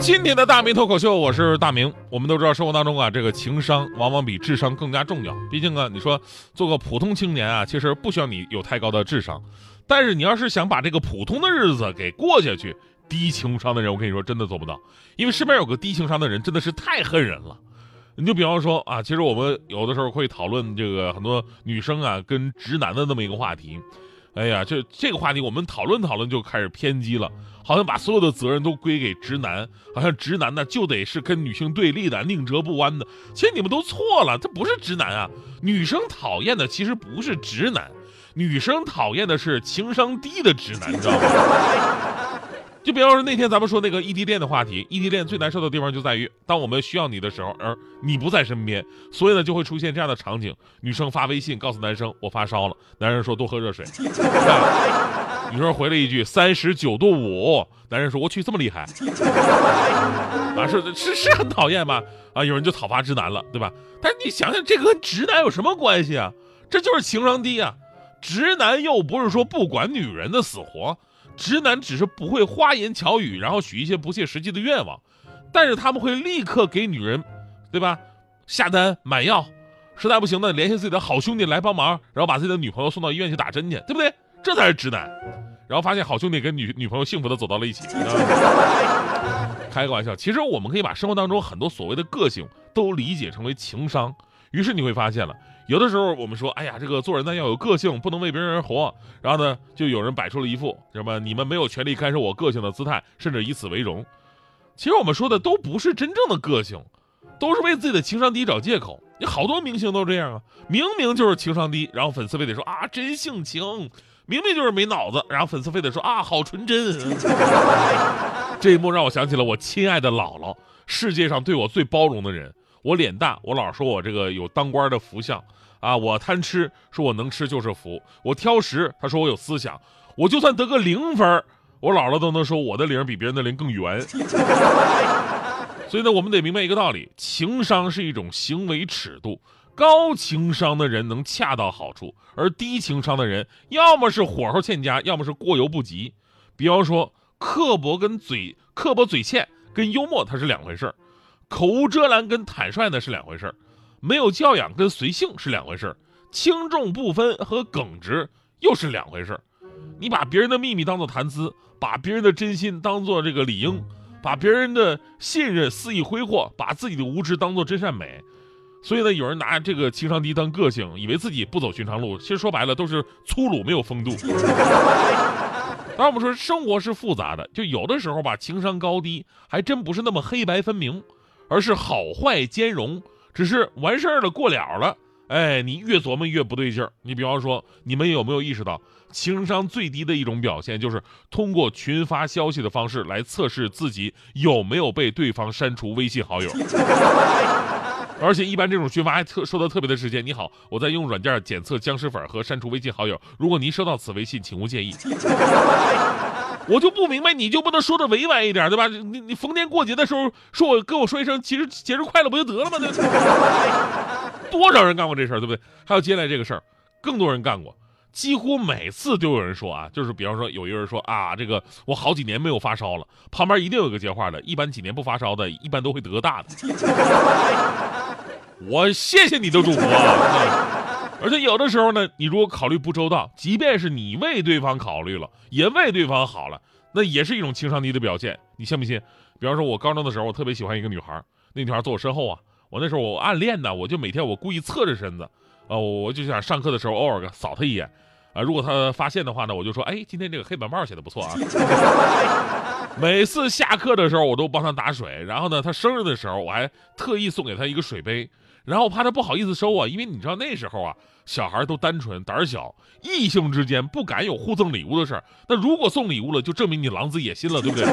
今天的大明脱口秀，我是大明。我们都知道，生活当中啊，这个情商往往比智商更加重要。毕竟啊，你说做个普通青年啊，其实不需要你有太高的智商，但是你要是想把这个普通的日子给过下去，低情商的人，我跟你说，真的做不到。因为身边有个低情商的人，真的是太恨人了。你就比方说啊，其实我们有的时候会讨论这个很多女生啊跟直男的那么一个话题。哎呀，这这个话题我们讨论讨论就开始偏激了，好像把所有的责任都归给直男，好像直男呢就得是跟女性对立的，宁折不弯的。其实你们都错了，他不是直男啊，女生讨厌的其实不是直男，女生讨厌的是情商低的直男，你知道吗？就比方说那天咱们说那个异地恋的话题，异地恋最难受的地方就在于，当我们需要你的时候，而你不在身边，所以呢就会出现这样的场景：女生发微信告诉男生我发烧了，男人说多喝热水，女生回了一句三十九度五，男人说我去这么厉害，啊是是是很讨厌吧？啊有人就讨伐直男了，对吧？但是你想想这个跟直男有什么关系啊？这就是情商低啊！直男又不是说不管女人的死活。直男只是不会花言巧语，然后许一些不切实际的愿望，但是他们会立刻给女人，对吧？下单买药，实在不行呢，联系自己的好兄弟来帮忙，然后把自己的女朋友送到医院去打针去，对不对？这才是直男。然后发现好兄弟跟女女朋友幸福的走到了一起。开个玩笑，其实我们可以把生活当中很多所谓的个性都理解成为情商。于是你会发现了。有的时候我们说，哎呀，这个做人呢要有个性，不能为别人而活。然后呢，就有人摆出了一副什么你们没有权利干涉我个性的姿态，甚至以此为荣。其实我们说的都不是真正的个性，都是为自己的情商低找借口。你好多明星都这样啊，明明就是情商低，然后粉丝非得说啊真性情；明明就是没脑子，然后粉丝非得说啊好纯真。这一幕让我想起了我亲爱的姥姥，世界上对我最包容的人。我脸大，我姥说我这个有当官的福相。啊，我贪吃，说我能吃就是福；我挑食，他说我有思想。我就算得个零分，我姥姥都能说我的零比别人的零更圆。所以呢，我们得明白一个道理：情商是一种行为尺度，高情商的人能恰到好处，而低情商的人要么是火候欠佳，要么是过犹不及。比方说，刻薄跟嘴刻薄嘴欠跟幽默它是两回事口无遮拦跟坦率呢是两回事儿没有教养跟随性是两回事儿轻重不分和耿直又是两回事儿你把别人的秘密当做谈资，把别人的真心当做这个理应，把别人的信任肆意挥霍，把自己的无知当做真善美。所以呢，有人拿这个情商低当个性，以为自己不走寻常路，其实说白了都是粗鲁没有风度。当然，我们说生活是复杂的，就有的时候吧，情商高低还真不是那么黑白分明，而是好坏兼容。只是完事儿了，过了了，哎，你越琢磨越不对劲儿。你比方说，你们有没有意识到，情商最低的一种表现，就是通过群发消息的方式来测试自己有没有被对方删除微信好友。而且一般这种群发还特说的特别的直接：“你好，我在用软件检测僵尸粉和删除微信好友。如果您收到此微信，请勿介意。”我就不明白，你就不能说的委婉一点，对吧？你你逢年过节的时候说我跟我说一声，其实节日快乐不就得了吗？对不对 多少人干过这事儿，对不对？还有接下来这个事儿，更多人干过，几乎每次都有人说啊，就是比方说有一个人说啊，这个我好几年没有发烧了，旁边一定有个接话的，一般几年不发烧的，一般都会得大的。我谢谢你的祝福啊。而且有的时候呢，你如果考虑不周到，即便是你为对方考虑了，也为对方好了，那也是一种情商低的表现。你信不信？比方说，我高中的时候，我特别喜欢一个女孩，那女孩坐我身后啊，我那时候我暗恋呢，我就每天我故意侧着身子，啊，我就想上课的时候偶尔扫她一眼，啊，如果她发现的话呢，我就说，哎，今天这个黑板报写的不错啊。每次下课的时候，我都帮他打水，然后呢，他生日的时候，我还特意送给他一个水杯。然后我怕他不好意思收啊，因为你知道那时候啊，小孩都单纯胆小，异性之间不敢有互赠礼物的事儿。那如果送礼物了，就证明你狼子野心了，对不对？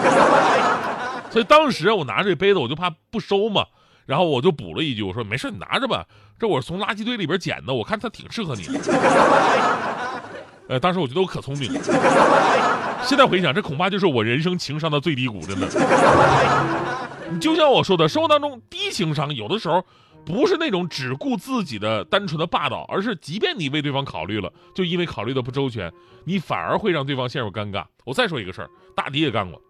所以当时我拿这杯子，我就怕不收嘛，然后我就补了一句，我说没事，你拿着吧，这我是从垃圾堆里边捡的，我看它挺适合你的。呃，当时我觉得我可聪明了。现在回想，这恐怕就是我人生情商的最低谷，真的。你就像我说的，生活当中低情商有的时候不是那种只顾自己的单纯的霸道，而是即便你为对方考虑了，就因为考虑的不周全，你反而会让对方陷入尴尬。我再说一个事儿，大迪也干过。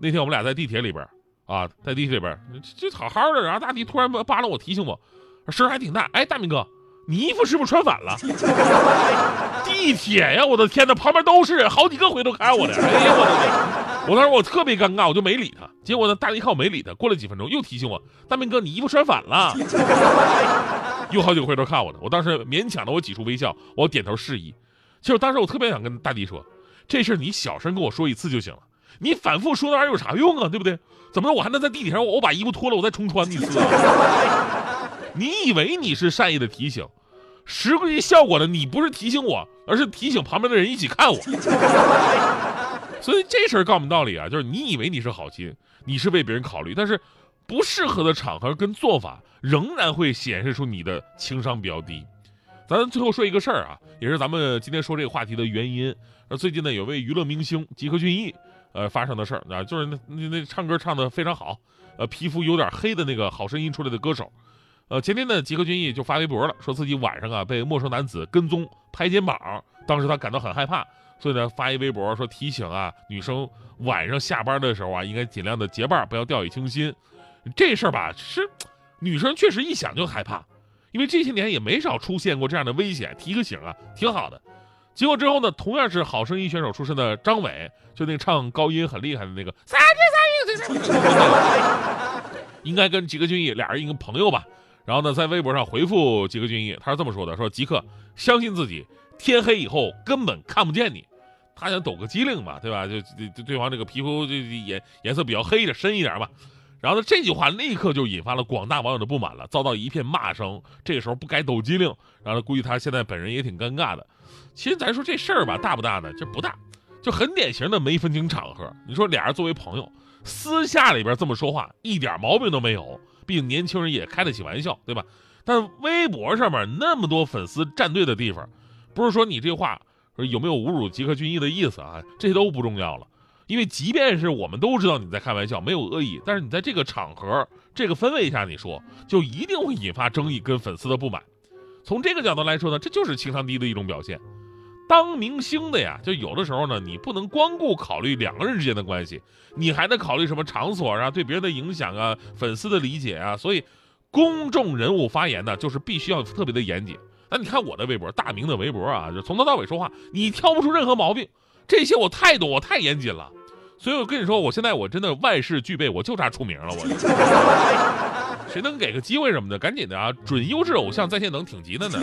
那天我们俩在地铁里边啊，在地铁里边就好好的，然后大迪突然扒拉我，提醒我，声还挺大。哎，大明哥。你衣服是不是穿反了？地铁呀，我的天哪，旁边都是人，好几个回头看我的。哎呀，我的天！我当时我特别尴尬，我就没理他。结果呢，大力一看我没理他，过了几分钟又提醒我，大明哥，你衣服穿反了。又好几个回头看我的，我当时勉强的我挤出微笑，我点头示意。其实当时我特别想跟大迪说，这事你小声跟我说一次就行了，你反复说那玩意儿有啥用啊？对不对？怎么着，我还能在地铁上我把衣服脱了，我再重穿一次？你以为你是善意的提醒？实际效果呢？你不是提醒我，而是提醒旁边的人一起看我。所以这事儿告诉我们道理啊，就是你以为你是好心，你是为别人考虑，但是不适合的场合跟做法，仍然会显示出你的情商比较低。咱最后说一个事儿啊，也是咱们今天说这个话题的原因。那最近呢，有位娱乐明星吉克隽逸，呃，发生的事儿啊，就是那那那唱歌唱的非常好，呃，皮肤有点黑的那个好声音出来的歌手。呃，前天呢，吉克隽逸就发微博了，说自己晚上啊被陌生男子跟踪拍肩膀，当时他感到很害怕，所以呢发一微博说提醒啊女生晚上下班的时候啊应该尽量的结伴，不要掉以轻心。这事儿吧是女生确实一想就害怕，因为这些年也没少出现过这样的危险，提个醒啊挺好的。结果之后呢，同样是好声音选手出身的张伟，就那个唱高音很厉害的那个，应该跟吉克隽逸俩人一个朋友吧。然后呢，在微博上回复吉克隽逸，他是这么说的：“说吉克相信自己，天黑以后根本看不见你。”他想抖个机灵嘛，对吧？就就对方这个皮肤就颜颜色比较黑的深一点吧。然后呢，这句话立刻就引发了广大网友的不满了，遭到一片骂声。这个时候不该抖机灵，然后估计他现在本人也挺尴尬的。其实咱说这事儿吧，大不大呢？就不大，就很典型的没分清场合。你说俩人作为朋友，私下里边这么说话，一点毛病都没有。毕竟年轻人也开得起玩笑，对吧？但微博上面那么多粉丝站队的地方，不是说你这话有没有侮辱吉克隽逸的意思啊？这些都不重要了，因为即便是我们都知道你在开玩笑，没有恶意，但是你在这个场合、这个氛围下你说，就一定会引发争议跟粉丝的不满。从这个角度来说呢，这就是情商低的一种表现。当明星的呀，就有的时候呢，你不能光顾考虑两个人之间的关系，你还得考虑什么场所啊，对别人的影响啊，粉丝的理解啊。所以，公众人物发言呢，就是必须要特别的严谨。那你看我的微博，大明的微博啊，就从头到尾说话，你挑不出任何毛病。这些我态度我太严谨了，所以我跟你说，我现在我真的万事俱备，我就差出名了。我，谁能给个机会什么的，赶紧的啊！准优质偶像在线等挺急的呢。